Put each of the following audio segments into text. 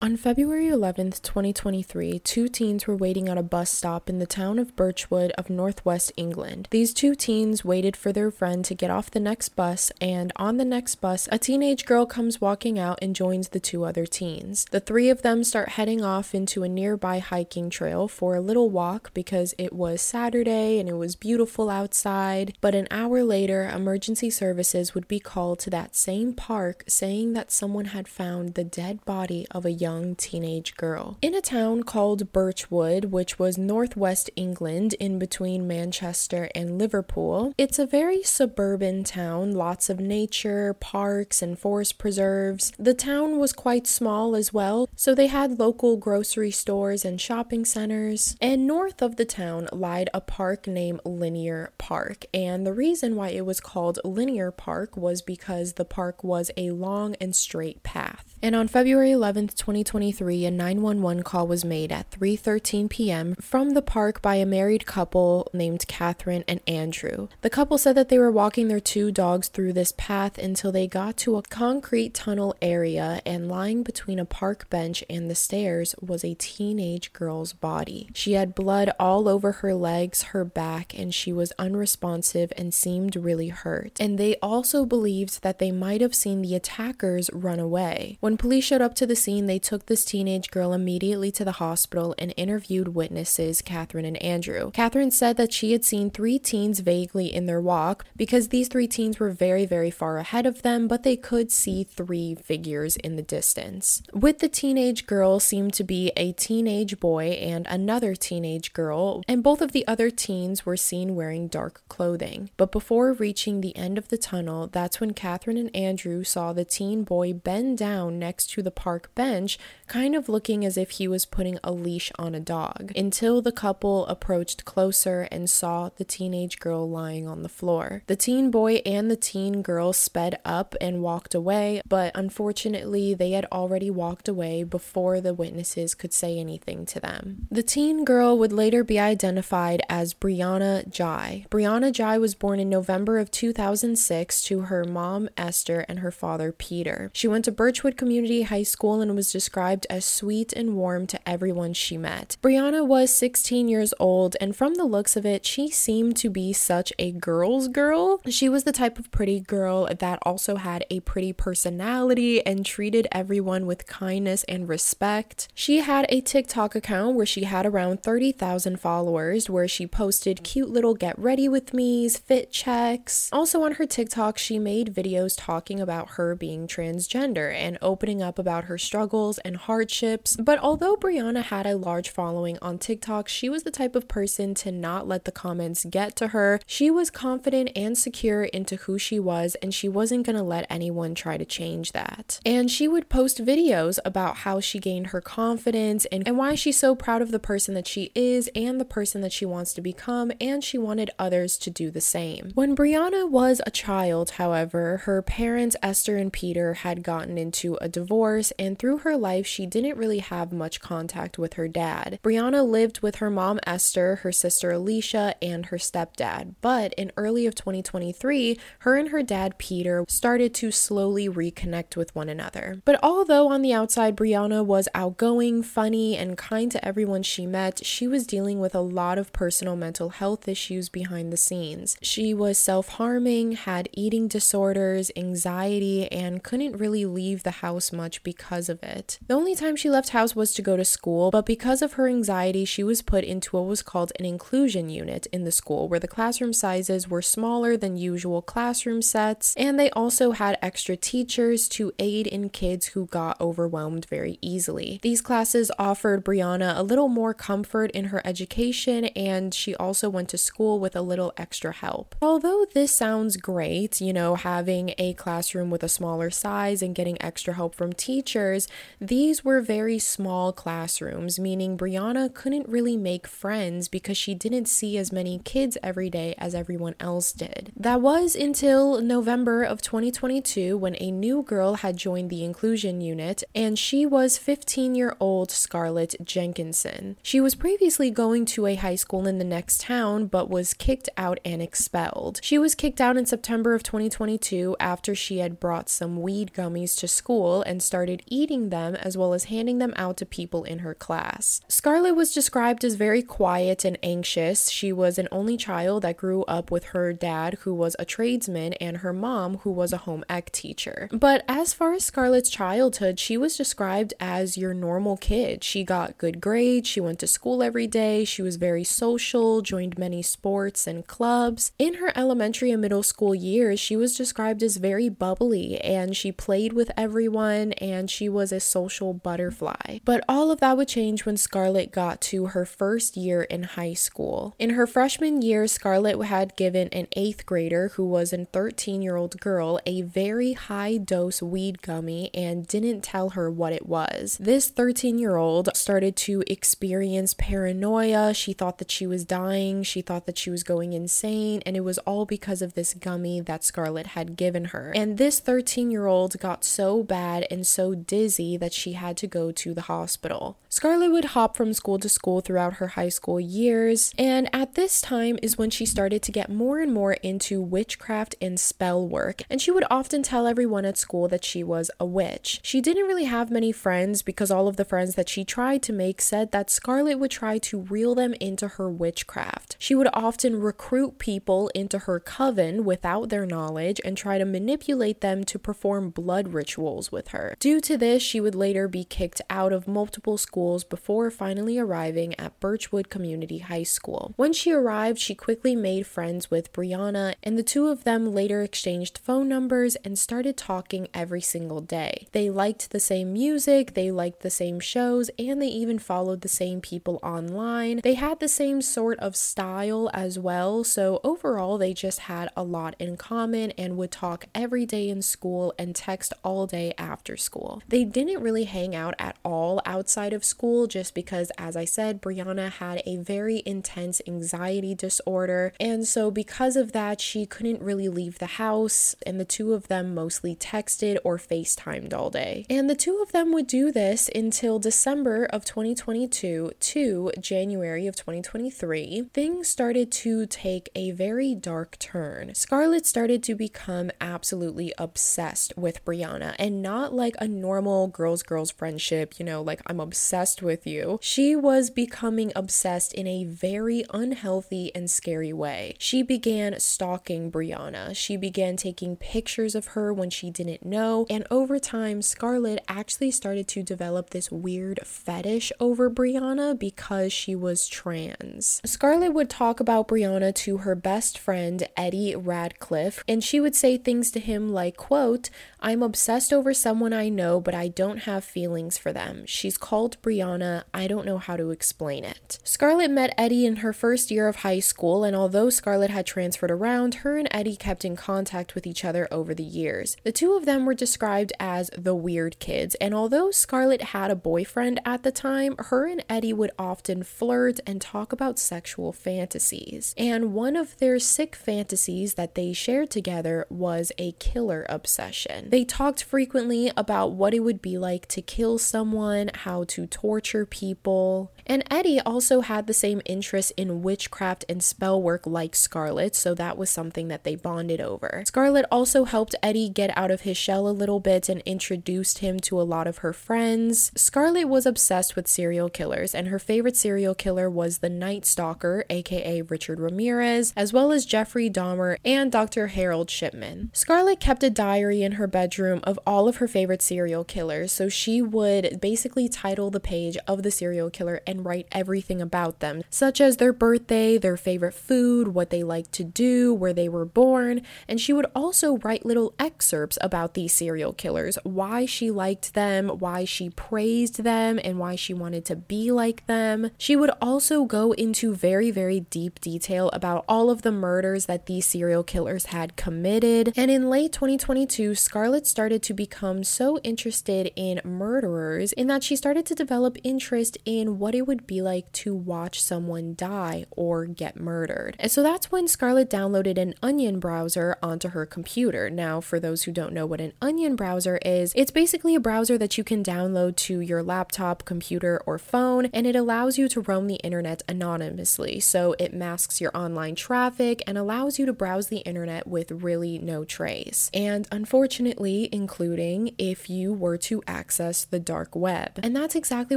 On February 11, 2023, two teens were waiting at a bus stop in the town of Birchwood of northwest England. These two teens waited for their friend to get off the next bus, and on the next bus, a teenage girl comes walking out and joins the two other teens. The three of them start heading off into a nearby hiking trail for a little walk because it was Saturday and it was beautiful outside. But an hour later, emergency services would be called to that same park saying that someone had found the dead body of a young young teenage girl. In a town called Birchwood, which was northwest England in between Manchester and Liverpool, it's a very suburban town, lots of nature, parks, and forest preserves. The town was quite small as well, so they had local grocery stores and shopping centers. And north of the town lied a park named Linear Park, and the reason why it was called Linear Park was because the park was a long and straight path. And on February 11th, 2023, a 911 call was made at 3:13 p.m. from the park by a married couple named Catherine and Andrew. The couple said that they were walking their two dogs through this path until they got to a concrete tunnel area and lying between a park bench and the stairs was a teenage girl's body. She had blood all over her legs, her back, and she was unresponsive and seemed really hurt. And they also believed that they might have seen the attackers run away. When police showed up to the scene, they took this teenage girl immediately to the hospital and interviewed witnesses, Catherine and Andrew. Catherine said that she had seen three teens vaguely in their walk because these three teens were very, very far ahead of them, but they could see three figures in the distance. With the teenage girl seemed to be a teenage boy and another teenage girl, and both of the other teens were seen wearing dark clothing. But before reaching the end of the tunnel, that's when Catherine and Andrew saw the teen boy bend down next to the park bench, kind of looking as if he was putting a leash on a dog, until the couple approached closer and saw the teenage girl lying on the floor. The teen boy and the teen girl sped up and walked away, but unfortunately, they had already walked away before the witnesses could say anything to them. The teen girl would later be identified as Brianna Ghey. Brianna Ghey was born in November of 2006 to her mom Esther and her father Peter. She went to Birchwood Community High School and was described as sweet and warm to everyone she met. Brianna was 16 years old, and from the looks of it, she seemed to be such a girl's girl. She was the type of pretty girl that also had a pretty personality and treated everyone with kindness and respect. She had a TikTok account where she had around 30,000 followers, where she posted cute little get ready with me's, fit checks. Also on her TikTok, she made videos talking about her being transgender and opening up about her struggles and hardships. But although Brianna had a large following on TikTok, she was the type of person to not let the comments get to her. She was confident and secure into who she was, and she wasn't to let anyone try to change that. And she would post videos about how she gained her confidence and, and why she's so proud of the person that she is and the person that she wants to become, and she wanted others to do the same. When Brianna was a child, however, her parents, Esther and Peter, had gotten into a divorce, and through her life, she didn't really have much contact with her dad. Brianna lived with her mom, Esther, her sister, Alicia, and her stepdad. But in early of 2023, her and her dad, Peter, started to slowly reconnect with one another. But although on the outside, Brianna was outgoing, funny, and kind to everyone she met, she was dealing with a lot of personal mental health issues behind the scenes. She was self harming, had eating disorders, anxiety, and couldn't really leave the house much because of it. The only time she left house was to go to school, but because of her anxiety, she was put into what was called an inclusion unit in the school, where the classroom sizes were smaller than usual classroom sets, and they also had extra teachers to aid in kids who got overwhelmed very easily. These classes offered Brianna a little more comfort in her education, and she also went to school with a little extra help. Although this sounds great, you know, having a classroom with a smaller size and getting extra help from teachers, these were very small classrooms, meaning Brianna couldn't really make friends because she didn't see as many kids every day as everyone else did. That was until November of 2022 when a new girl had joined the inclusion unit, and she was 15 year old Scarlett Jenkinson. She was previously going to a high school in the next town but was kicked out and expelled. She was kicked out in September of 2022 after she had brought some weed gummies to school and started eating them as well as handing them out to people in her class. Scarlett was described as very quiet and anxious. She was an only child that grew up with her dad, who was a tradesman, and her mom, who was a home ec teacher. But as far as Scarlett's childhood, she was described as your normal kid. She got good grades, she went to school every day, she was very social, joined many sports and clubs. In her elementary and middle school years, she was described as very bubbly and she played with everyone and she was a social butterfly. But all of that would change when Scarlett got to her first year in high school. In her freshman year, Scarlett had given an eighth grader who was a 13 year old girl a very high dose weed gummy and didn't tell her what it was. This 13 year old started to experience paranoia. She thought that she was dying, she thought that she was going insane, and it was all because of this gummy that Scarlett had given her. And this 13 year old got so bad and so dizzy that she had to go to the hospital. Scarlett would hop from school to school throughout her high school years, and at this time is when she started to get more and more into witchcraft and spell work, and she would often tell everyone at school that she was a witch. She didn't really have many friends because all of the friends that she tried to make said that Scarlett would try to reel them into her witchcraft. She would often recruit people into her coven without their knowledge and try to manipulate them to perform blood rituals with her. Due to this, she would later be kicked out of multiple schools before finally arriving at Birchwood Community High School. When she arrived, she quickly made friends with Brianna, and the two of them later exchanged phone numbers and started talking every single day. They liked the same music, they liked the same shows, and they even followed the same people online. They had the same sort of style as well, so overall, they just had a lot in common and would talk every day in school and text all day after school. They didn't really hang out at all outside of school just because, as I said, Brianna had a very intense anxiety disorder, and so because of that, she couldn't really leave the house, and the two of them mostly texted or FaceTimed all day. And the two of them would do this until December of 2022 to January of 2023. Things started to take a very dark turn. Scarlett started to become absolutely obsessed with Brianna, and not like a normal girls girls friendship, you know, like I'm obsessed with you. She was becoming obsessed in a very unhealthy and scary way. She began stalking Brianna. She began taking pictures of her when she didn't know, and over time, Scarlett actually started to develop this weird fetish over Brianna because she was trans. Scarlett would talk about Brianna to her best friend Eddie Ratcliffe, and she would say things to him like, quote, I'm obsessed over someone I know, but I don't have feelings for them. She's called Brianna. I don't know how to explain it. Scarlett met Eddie in her first year of high school, and although Scarlett had transferred around, her and Eddie kept in contact with each other over the years. The two of them were described as the weird kids, and although Scarlett had a boyfriend at the time, her and Eddie would often flirt and talk about sexual fantasies. And one of their sick fantasies that they shared together was a killer obsession. They talked frequently about what it would be like to kill someone, how to torture people. And Eddie also had the same interest in witchcraft and spell work like Scarlett, so that was something that they bonded over. Scarlett also helped Eddie get out of his shell a little bit and introduced him to a lot of her friends. Scarlett was obsessed with serial killers, and her favorite serial killer was the Night Stalker, aka Richard Ramirez, as well as Jeffrey Dahmer and Dr. Harold Shipman. Scarlett kept a diary in her bedroom of all of her favorite serial killers, so she would basically title the page of the serial killer and write everything about them, such as their birthday, their favorite food, what they like to do, where they were born, and she would also write little excerpts about these serial killers, why she liked them, why she praised them, and why she wanted to be like them. She would also go into very, very deep detail about all of the murders that these serial killers had committed. And in late 2022, Scarlett started to become so interested in murderers in that she started to develop interest in what it would be like to watch someone die or get murdered. And so that's when Scarlett downloaded an Onion browser onto her computer. Now, for those who don't know what an Onion browser is, it's basically a browser that you can download to your laptop, computer, or phone, and it allows you to roam the internet anonymously. So it masks your online traffic and allows you to browse the internet with really no trace. And unfortunately, including if you were to access the dark web. And that's exactly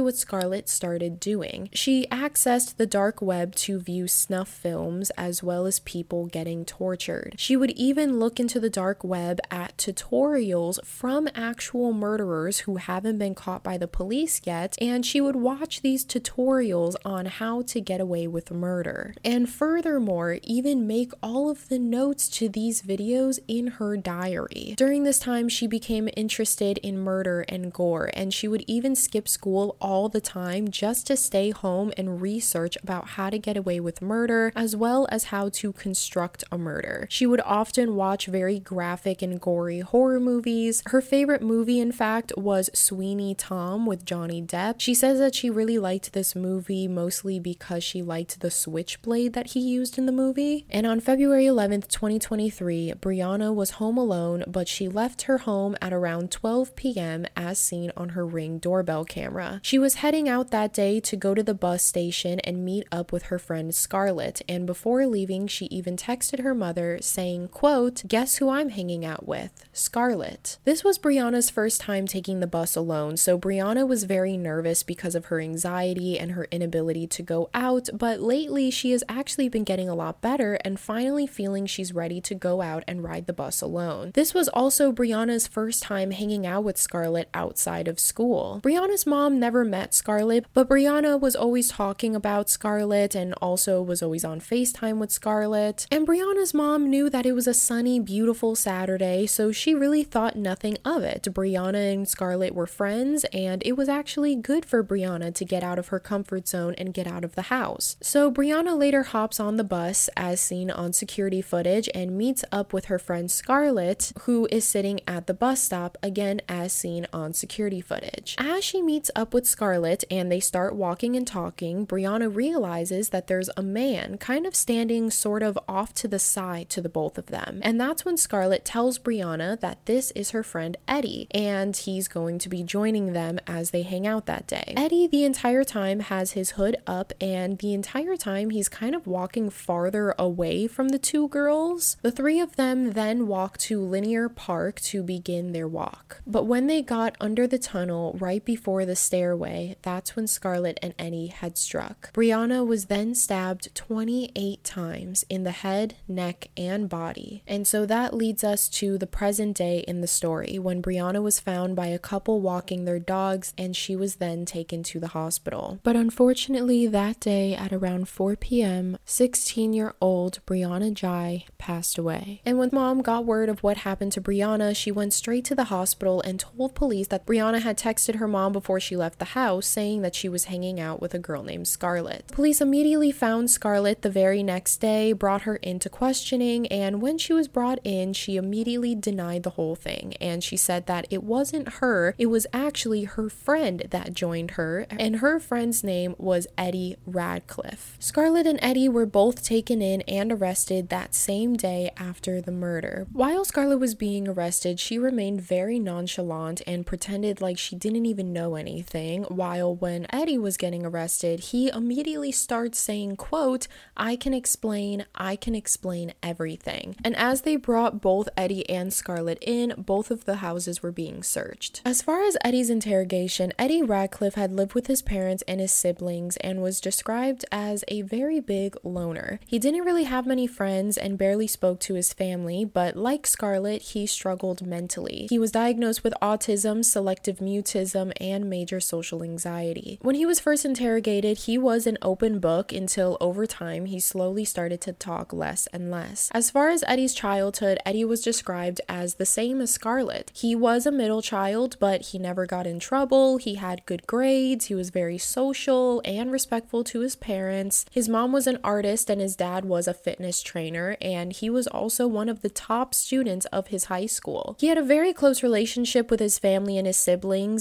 what Scarlett started doing. She accessed the dark web to view snuff films as well as people getting tortured. She would even look into the dark web at tutorials from actual murderers who haven't been caught by the police yet, and she would watch these tutorials on how to get away with murder. And furthermore, even make all of the notes to these videos in her diary. During this time, she became interested in murder and gore, and she would even skip school all the time just to stay home and research about how to get away with murder as well as how to construct a murder. She would often watch very graphic and gory horror movies. Her favorite movie, in fact, was Sweeney Todd with Johnny Depp. She says that she really liked this movie mostly because she liked the switchblade that he used in the movie. And on February 11th, 2023, Brianna was home alone, but she left her home at around 12 p.m. as seen on her ring doorbell camera. She was heading out that day to go to the bus station and meet up with her friend Scarlett, and before leaving, she even texted her mother saying, quote, "Guess who I'm hanging out with? Scarlett." This was Brianna's first time taking the bus alone, so Brianna was very nervous because of her anxiety and her inability to go out, but lately she has actually been getting a lot better and finally feeling she's ready to go out and ride the bus alone. This was also Brianna's first time hanging out with Scarlett outside of school. Brianna's mom never met Scarlett, but Brianna was always talking about Scarlett and also was always on FaceTime with Scarlett. And Brianna's mom knew that it was a sunny, beautiful Saturday, so she really thought nothing of it. Brianna and Scarlett were friends, and it was actually good for Brianna to get out of her comfort zone and get out of the house. So Brianna later hops on the bus, as seen on security footage, and meets up with her friend Scarlett, who is sitting at the bus stop, again as seen on security footage. As she meets up with Scarlett and they start walking and talking, Brianna realizes that there's a man kind of standing sort of off to the side to the both of them. And that's when Scarlett tells Brianna that this is her friend Eddie and he's going to be joining them as they hang out that day. Eddie, the entire time, has his hood up and the entire time he's kind of walking farther away from the two girls. The three of them then walk to Linear Park to begin their walk. But when they got under the tunnel right before the stairway, that's when Scarlett and Eddie had struck. Brianna was then stabbed 28 times in the head, neck, and body. And so that leads us to the present day in the story when Brianna was found by a couple walking their dogs and she was then taken to the hospital. But unfortunately, that day at around 4 p.m., 16 year old Brianna Ghey passed away. And when mom got word of what happened to Brianna, she went straight to the hospital and told police that Brianna had texted her mom before she left the house saying that she was hanging out with a girl named Scarlett. Police immediately found Scarlett the very next day, brought her into questioning, and when she was brought in, she immediately denied the whole thing. And she said that it wasn't her, it was actually her friend that joined her, and her friend's name was Eddie Ratcliffe. Scarlett and Eddie were both taken in and arrested that same day after the murder. While Scarlett was being arrested, she remained very nonchalant and pretended like she didn't even know anything, while when Eddie was getting arrested, he immediately starts saying, quote, I can explain, I can explain everything. And as they brought both Eddie and Scarlett in, both of the houses were being searched. As far as Eddie's interrogation, Eddie Ratcliffe had lived with his parents and his siblings and was described as a very big loner. He didn't really have many friends and barely spoke to his family, but like Scarlett, he struggled mentally. He was diagnosed with autism, selective mutism, and major social anxiety. When he was first interrogated, he was an open book until over time he slowly started to talk less and less. As far as Eddie's childhood, Eddie was described as the same as Scarlett. He was a middle child, but he never got in trouble. He had good grades, he was very social and respectful to his parents. His mom was an artist and his dad was a fitness trainer, and he was also one of the top students of his high school. He had a very close relationship with his family and his siblings,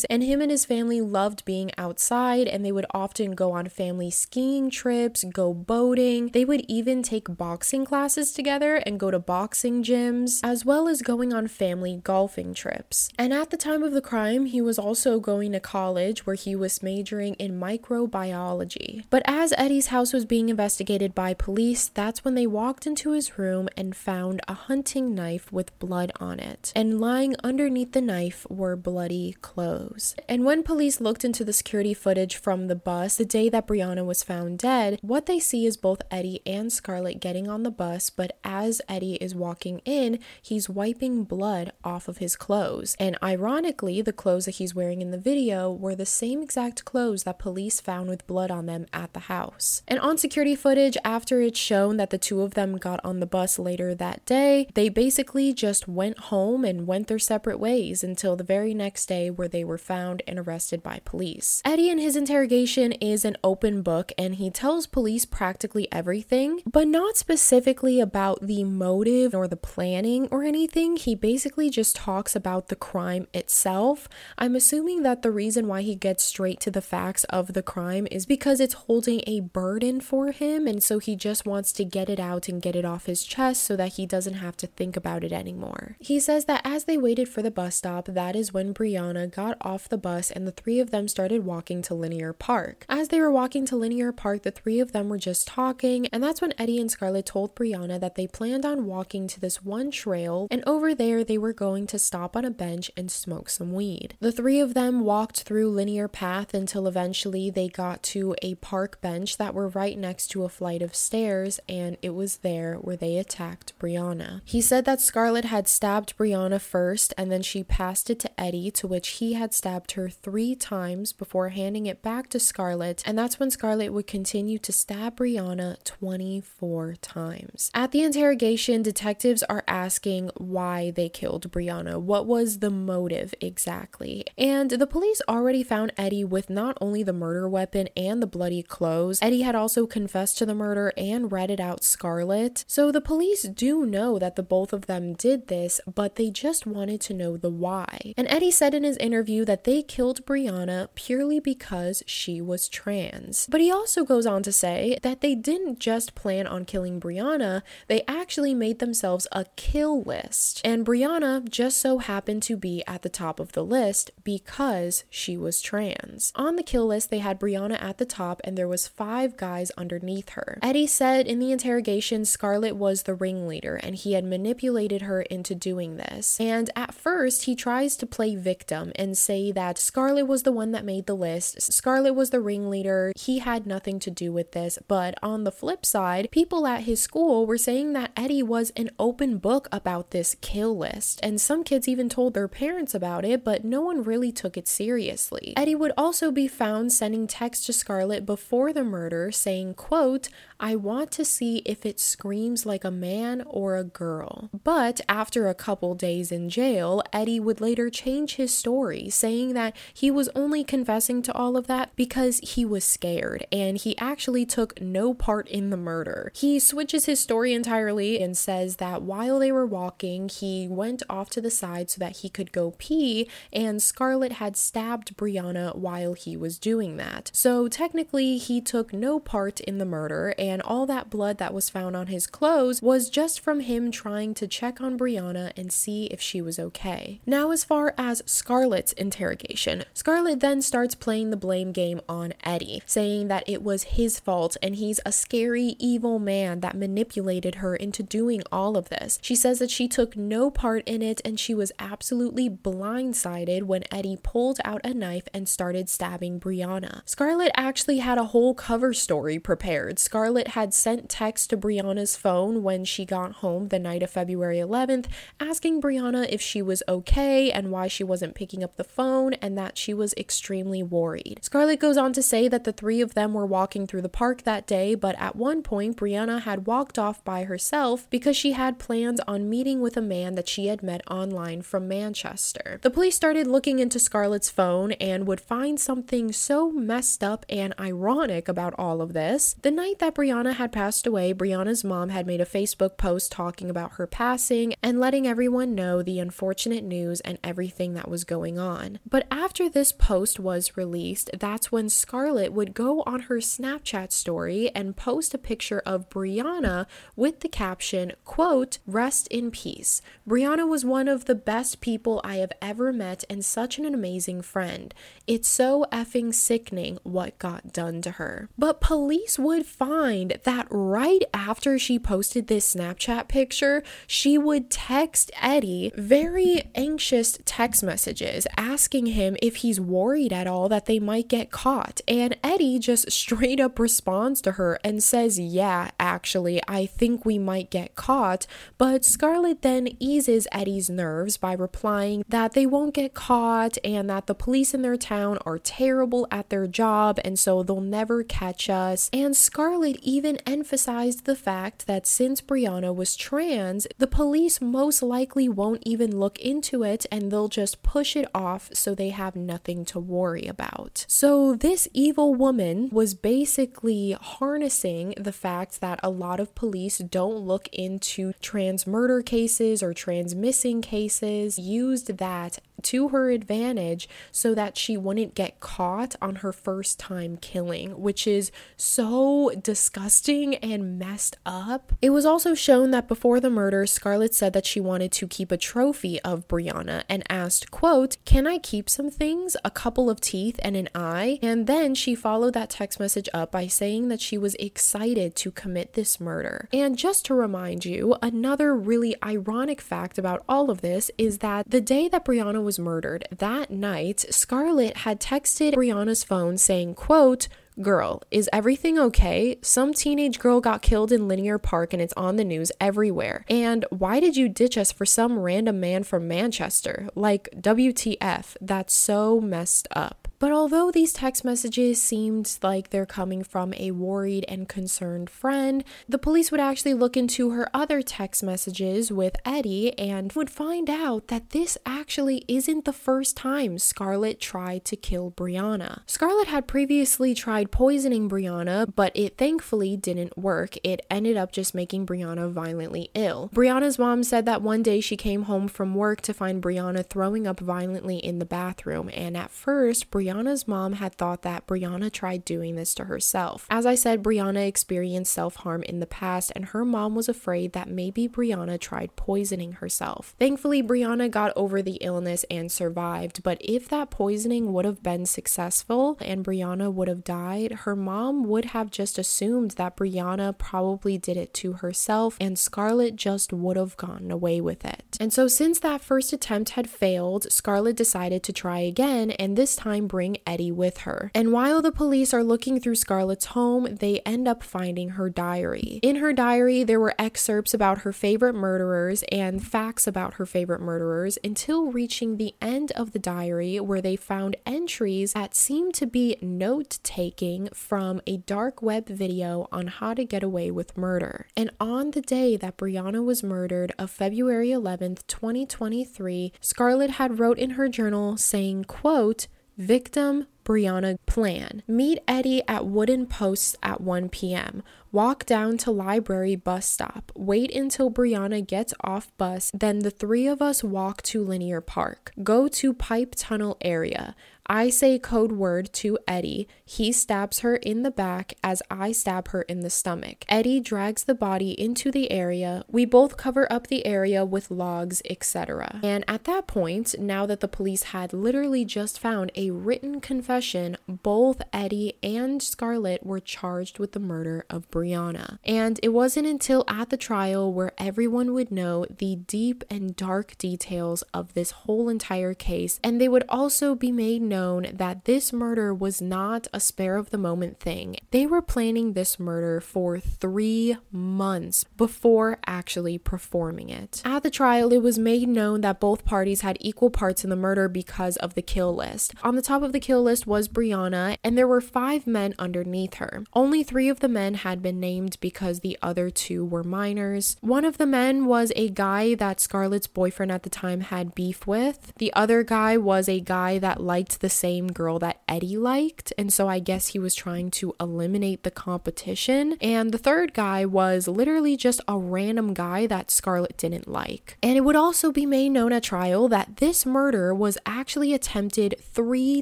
and him and his family loved being outside and they would often go on family skiing trips, go boating. They would even take boxing classes together and go to boxing gyms, as well as going on family golfing trips. And at the time of the crime, he was also going to college where he was majoring in microbiology. But as Eddie's house was being investigated by police, that's when they walked into his room and found a hunting knife with blood on it. And lying underneath the knife were bloody clothes. And when police looked into the security footage from the bus the day that Brianna was found dead, what they see is both Eddie and Scarlett getting on the bus, but as Eddie is walking in, he's wiping blood off of his clothes. And ironically, the clothes that he's wearing in the video were the same exact clothes that police found with blood on them at the house. And on security footage, after it's shown that the two of them got on the bus later that day, they basically just went home and went their separate ways until the very next day where they were found and arrested by police. Eddie in his interrogation is an open book and he tells police practically everything, but not specifically about the motive or the planning or anything. He basically just talks about the crime itself. I'm assuming that the reason why he gets straight to the facts of the crime is because it's holding a burden for him, and so he just wants to get it out and get it off his chest so that he doesn't have to think about it anymore. He says that as they waited for the bus stop, that is when Brianna got off the bus and the three of them started walking to Linear Park. As they were walking to Linear Park, the three of them were just talking, and that's when Eddie and Scarlett told Brianna that they planned on walking to this one trail, and over there they were going to stop on a bench and smoke some weed. The three of them walked through Linear Path until eventually they got to a park bench that were right next to a flight of stairs, and it was there where they attacked Brianna. He said that Scarlett had stabbed Brianna first, and then she passed it to Eddie, to which he had stabbed her three times before handing it back to Scarlett, and that's when Scarlett would continue to stab Brianna 24 times. At the interrogation, detectives are asking why they killed Brianna. What was the motive exactly? And the police already found Eddie with not only the murder weapon and the bloody clothes, Eddie had also confessed to the murder and ratted out Scarlett. So the police do know that the both of them did this, but they just wanted to know the why. And Eddie said in his interview that they killed Brianna purely because she was trans. But he also goes on to say that they didn't just plan on killing Brianna, they actually made themselves a kill list. And Brianna just so happened to be at the top of the list because she was trans. On the kill list, they had Brianna at the top and there was five guys underneath her. Eddie said in the interrogation Scarlett was the ringleader and he had manipulated her into doing this. And at first, he tries to play victim and say that Scarlett was the one that made the list. Scarlett was the ringleader. He had nothing to do with this. But on the flip side, people at his school were saying that Eddie was an open book about this kill list. And some kids even told their parents about it, but no one really took it seriously. Eddie would also be found sending texts to Scarlett before the murder saying, quote, I want to see if it screams like a man or a girl. But after a couple days in jail, Eddie would later change his story, saying that he was only confessing to all of that because he was scared and he actually took no part in the murder. He switches his story entirely and says that while they were walking, he went off to the side so that he could go pee, and Scarlett had stabbed Brianna while he was doing that. So technically, he took no part in the murder and all that blood that was found on his clothes was just from him trying to check on Brianna and see if she was okay. Now, as far as Scarlett's interrogation, Scarlett then starts playing the blame game on Eddie, saying that it was his fault and he's a scary, evil man that manipulated her into doing all of this. She says that she took no part in it and she was absolutely blindsided when Eddie pulled out a knife and started stabbing Brianna. Scarlett actually had a whole cover story prepared. Scarlett had sent text to Brianna's phone when she got home the night of February 11th, asking Brianna if she was okay and why she wasn't picking up the phone, and that she was extremely worried. Scarlett goes on to say that the three of them were walking through the park that day, but at one point, Brianna had walked off by herself because she had plans on meeting with a man that she had met online from Manchester. The police started looking into Scarlett's phone and would find something so messed up and ironic about all of this. The night that Brianna Brianna had passed away, Brianna's mom had made a Facebook post talking about her passing and letting everyone know the unfortunate news and everything that was going on. But after this post was released, that's when Scarlett would go on her Snapchat story and post a picture of Brianna with the caption, quote, rest in peace. Brianna was one of the best people I have ever met and such an amazing friend. It's so effing sickening what got done to her. But police would find that right after she posted this Snapchat picture, she would text Eddie very anxious text messages messages asking him if he's worried at all that they might get caught. And Eddie just straight up responds to her and says, Yeah, actually, I think we might get caught. But Scarlett then eases Eddie's nerves by replying that they won't get caught and that the police in their town are terrible at their job and so they'll never catch us. And Scarlett even emphasized the fact that since Brianna was trans, the police most likely won't even look into it and they'll just push it off so they have nothing to worry about. So, this evil woman was basically harnessing the fact that a lot of police don't look into trans murder cases or trans missing cases, used that to her advantage so that she wouldn't get caught on her first time killing, which is so disgusting and messed up. It was also shown that before the murder, Scarlett said that she wanted to keep a trophy of Brianna and asked, quote, "Can I keep some things? A couple of teeth and an eye?" And then she followed that text message up by saying that she was excited to commit this murder. And just to remind you, another really ironic fact about all of this is that the day that Brianna was was murdered, that night, Scarlett had texted Brianna's phone saying, quote, Girl, is everything okay? Some teenage girl got killed in Linear Park and it's on the news everywhere. And why did you ditch us for some random man from Manchester? Like, WTF, that's so messed up. But although these text messages seemed like they're coming from a worried and concerned friend, the police would actually look into her other text messages with Eddie and would find out that this actually isn't the first time Scarlett tried to kill Brianna. Scarlett had previously tried poisoning Brianna, but it thankfully didn't work. It ended up just making Brianna violently ill. Brianna's mom said that one day she came home from work to find Brianna throwing up violently in the bathroom, and at first, Brianna's mom had thought that Brianna tried doing this to herself. As I said, Brianna experienced self harm in the past, and her mom was afraid that maybe Brianna tried poisoning herself. Thankfully, Brianna got over the illness and survived, but if that poisoning would have been successful and Brianna would have died, her mom would have just assumed that Brianna probably did it to herself and Scarlett just would have gotten away with it. And so, since that first attempt had failed, Scarlett decided to try again, and this time bring Eddie with her. And while the police are looking through Scarlett's home, they end up finding her diary. In her diary, there were excerpts about her favorite murderers and facts about her favorite murderers until reaching the end of the diary where they found entries that seemed to be note taking from a dark web video on how to get away with murder. And on the day that Brianna was murdered of February 11th, 2023, Scarlett had wrote in her journal saying, quote, Victim Brianna plan. Meet Eddie at Wooden Posts at 1 p.m. Walk down to library bus stop. Wait until Brianna gets off bus, then the three of us walk to Linear Park. Go to Pipe Tunnel area. I say code word to Eddie. He stabs her in the back as I stab her in the stomach. Eddie drags the body into the area. We both cover up the area with logs, etc. And at that point, now that the police had literally just found a written confession, both Eddie and Scarlett were charged with the murder of Brianna. And it wasn't until at the trial where everyone would know the deep and dark details of this whole entire case, and they would also be made known that this murder was not a spare of the moment thing. They were planning this murder for three months before actually performing it. At the trial, it was made known that both parties had equal parts in the murder because of the kill list. On the top of the kill list was Brianna, and there were five men underneath her. Only three of the men had been named because the other two were minors. One of the men was a guy that Scarlett's boyfriend at the time had beef with. The other guy was a guy that liked the same girl that Eddie liked, and so I guess he was trying to eliminate the competition. And the third guy was literally just a random guy that Scarlett didn't like. And it would also be made known at trial that this murder was actually attempted three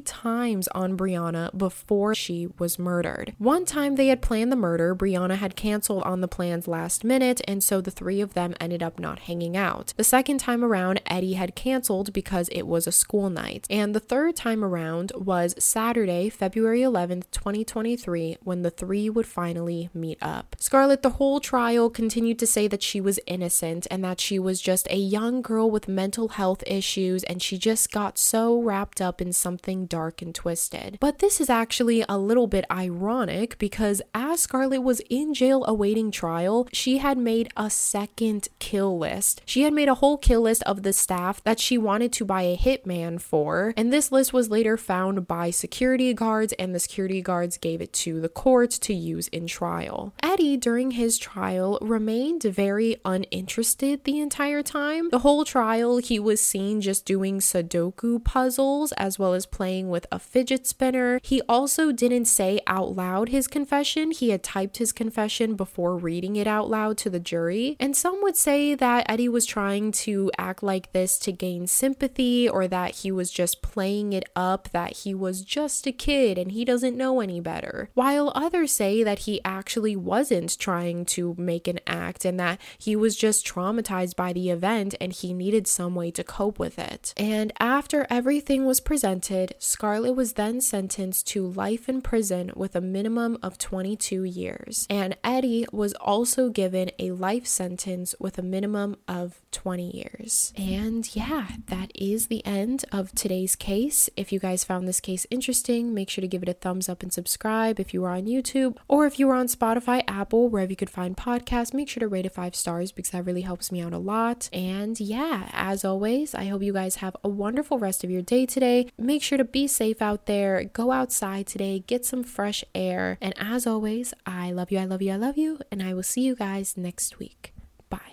times on Brianna before she was murdered. One time they had planned the murder, Brianna had canceled on the plans last minute, and so the three of them ended up not hanging out. The second time around, Eddie had canceled because it was a school night. And the third time around was Saturday, February 11th, 2023, when the three would finally meet up. Scarlett, the whole trial, continued to say that she was innocent and that she was just a young girl with mental health issues and she just got so wrapped up in something dark and twisted. But this is actually a little bit ironic because as Scarlett was in jail awaiting trial, she had made a second kill list. She had made a whole kill list of the staff that she wanted to buy a hitman for, and this list was later found by security guards, and the security guards gave it to the court to use in trial. Eddie, during his trial, remained very uninterested the entire time. The whole trial, he was seen just doing Sudoku puzzles as well as playing with a fidget spinner. He also didn't say out loud his confession, he had typed his confession before reading it out loud to the jury. And some would say that Eddie was trying to act like this to gain sympathy or that he was just playing it up, that he was just a kid and he doesn't know any better. While others say that he actually wasn't trying to make an act and that he was just traumatized by the event and he needed some way to cope with it. And after everything was presented, Scarlett was then sentenced to life in prison with a minimum of 22 years. And Eddie was also given a life sentence with a minimum of 20 years. And yeah, that is the end of today's case. If you guys found this case interesting, make sure to give it a thumbs up and subscribe if you are on YouTube or if you are on Spotify, Apple, wherever you could find podcasts, make sure to rate it five stars because that really helps me out a lot. And yeah, as always, I hope you guys have a wonderful rest of your day today. Make sure to be safe out there, go outside today, get some fresh air. And as always, I love you, I love you, I love you, and I will see you guys next week.